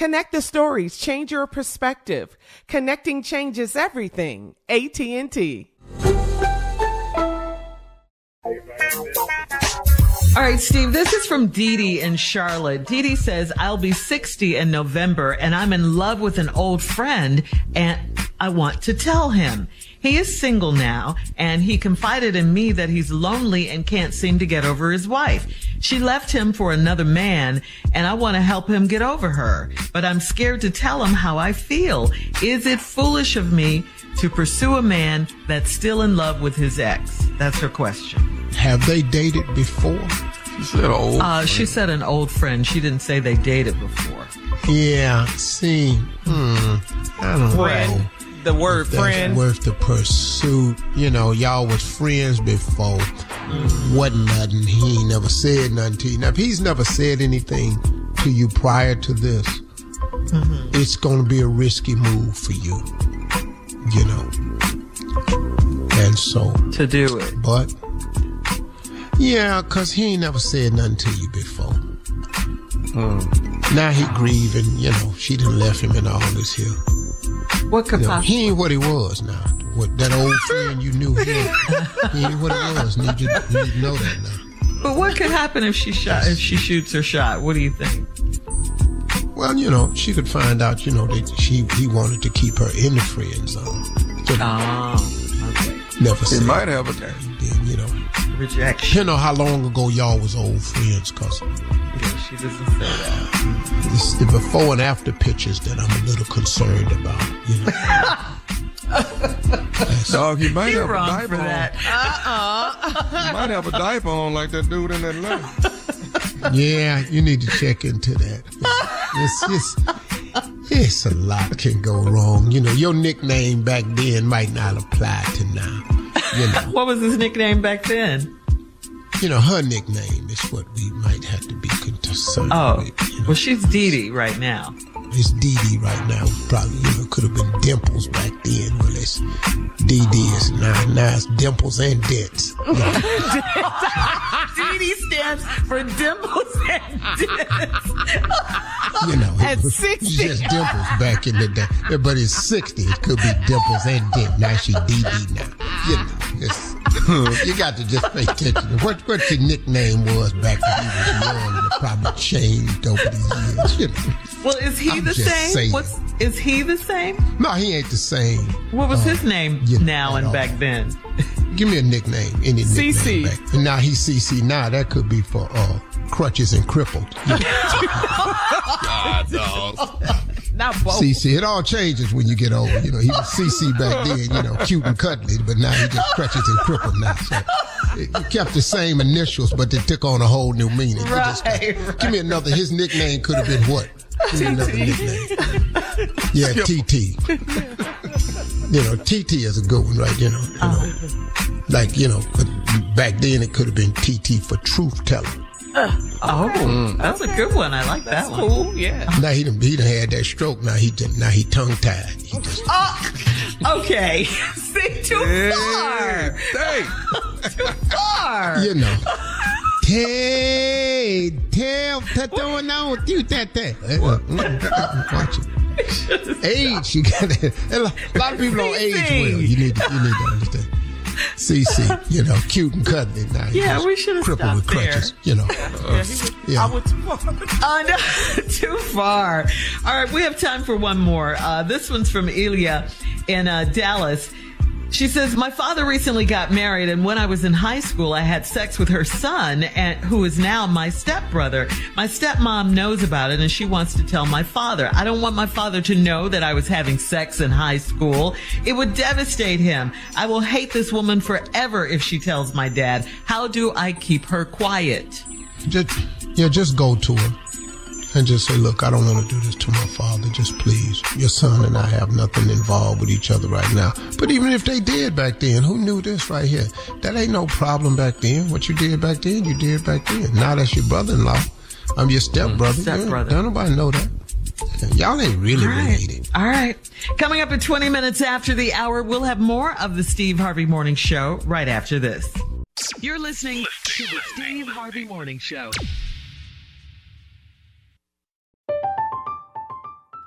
Connect the stories, change your perspective. Connecting changes everything. AT&T. All right, Steve, this is from Dee Dee in Charlotte. Dee Dee says, I'll be 60 in November and I'm in love with an old friend and I want to tell him. He is single now and he confided in me that he's lonely and can't seem to get over his wife. She left him for another man and I want to help him get over her, but I'm scared to tell him how I feel. Is it foolish of me to pursue a man that's still in love with his ex? That's her question. Have they dated before? She said old. Uh, she said an old friend. She didn't say they dated before. Yeah, see, hmm, I don't Friend. know. The word that's friend. worth the pursuit. You know, y'all was friends before. Mm. Wasn't nothing. He ain't never said nothing to you. Now, if he's never said anything to you prior to this, mm-hmm. it's going to be a risky move for you. You know. And so, To do it. but yeah, cause he ain't never said nothing to you before. Mm. Now he grieving, you know, she done left him in all this here. What could You know, he ain't what he was now. What that old friend you knew he ain't, he ain't what he was. Need you, you need to know that now. But what could happen if she shot if she shoots her shot? What do you think? Well, you know, she could find out, you know, that she he wanted to keep her in the friend zone. So Oh, okay. never He might have a that. Then, you know, Rejection. depending on how long ago y'all was old friends, cause Yeah, she doesn't say that. it's the before and after pictures that I'm a little concerned about. You know. Dog, he might You're have a diaper for that. on. He might have a diaper on like that dude in Atlanta. Yeah, you need to check into that. It's just, it's a lot can go wrong. You know, your nickname back then might not apply to now. You know, What was his nickname back then? you know, her nickname is what we might have to be concerned Oh, with. You know, well, she's Dee Dee right now. it's Dee Dee right now. Probably, you know, could have been Dimples back then. Well, it's Dee Dee is now, now it's Dimples and Dents. Know, Dee Dee stands for dimples and dents. you know, At it was 60. just Dimples back in the day. But it's 60. It could be Dimples and Dent. Now she Dee Dee now. You know, it's, you got to just pay attention to what, what your nickname was back when you was young. and It probably changed over the years. You know. Well, is he I'm the just same? saying. What's is he the same? No, he ain't the same. What was Uh, his name you know, now and at back then? Give me a nickname. Any nickname. CC. Back. And now he's CC. Now that could be for uh crutches and crippled. God, dog. Not both. CC, it all changes when you get old. You know, he was CC back then, you know, cute and cuddly, but now he just crutches and crippled now. So it, it kept the same initials, but they took on a whole new meaning. It just- Right, right. Give me another. His nickname could have been what? Give me another nickname. Yeah, TT. You know, TT is a good one, right? You know, you know. Uh-huh. like you know, but back then it could have been TT for truth telling. Oh, mm. that's a good one. I like that one. Cool, yeah. Now he done, he done had that stroke. Now he done, now he tongue tied. He just ah, Okay. See, too far. Hey, Far. you know. Hey, tell, what's going on with you, that uh, uh, that. Mm, uh, watch it. Age, you got to. A lot a lot of people don't age well. You need to, you need to understand. CC, you know, cute and cuddly. Now Yeah, we should've crippled with there. crutches. You know, Yeah, he was, Yeah. I went too far. Uh, no, too far. All right, we have time for one more. Uh, this one's from Elia in uh, Dallas. She says, My father recently got married, and when I was in high school, I had sex with her son, and, who is now my stepbrother. My stepmom knows about it, and she wants to tell my father. I don't want my father to know that I was having sex in high school. It would devastate him. I will hate this woman forever if she tells my dad. How do I keep her quiet? just yeah, just go to him and just say, look, I don't want to do this to my father. Just please, your son and I have nothing involved with each other right now. But even if they did back then, who knew this right here? That ain't no problem back then. What you did back then, you did back then. Now that's your brother-in-law. I'm your mm-hmm. stepbrother. Stepbrother. Yeah, don't nobody know that. Y'all ain't really All right. related. All right. Coming up at 20 minutes after the hour, we'll have more of the Steve Harvey Morning Show right after this. You're listening to the Steve Harvey Morning Show.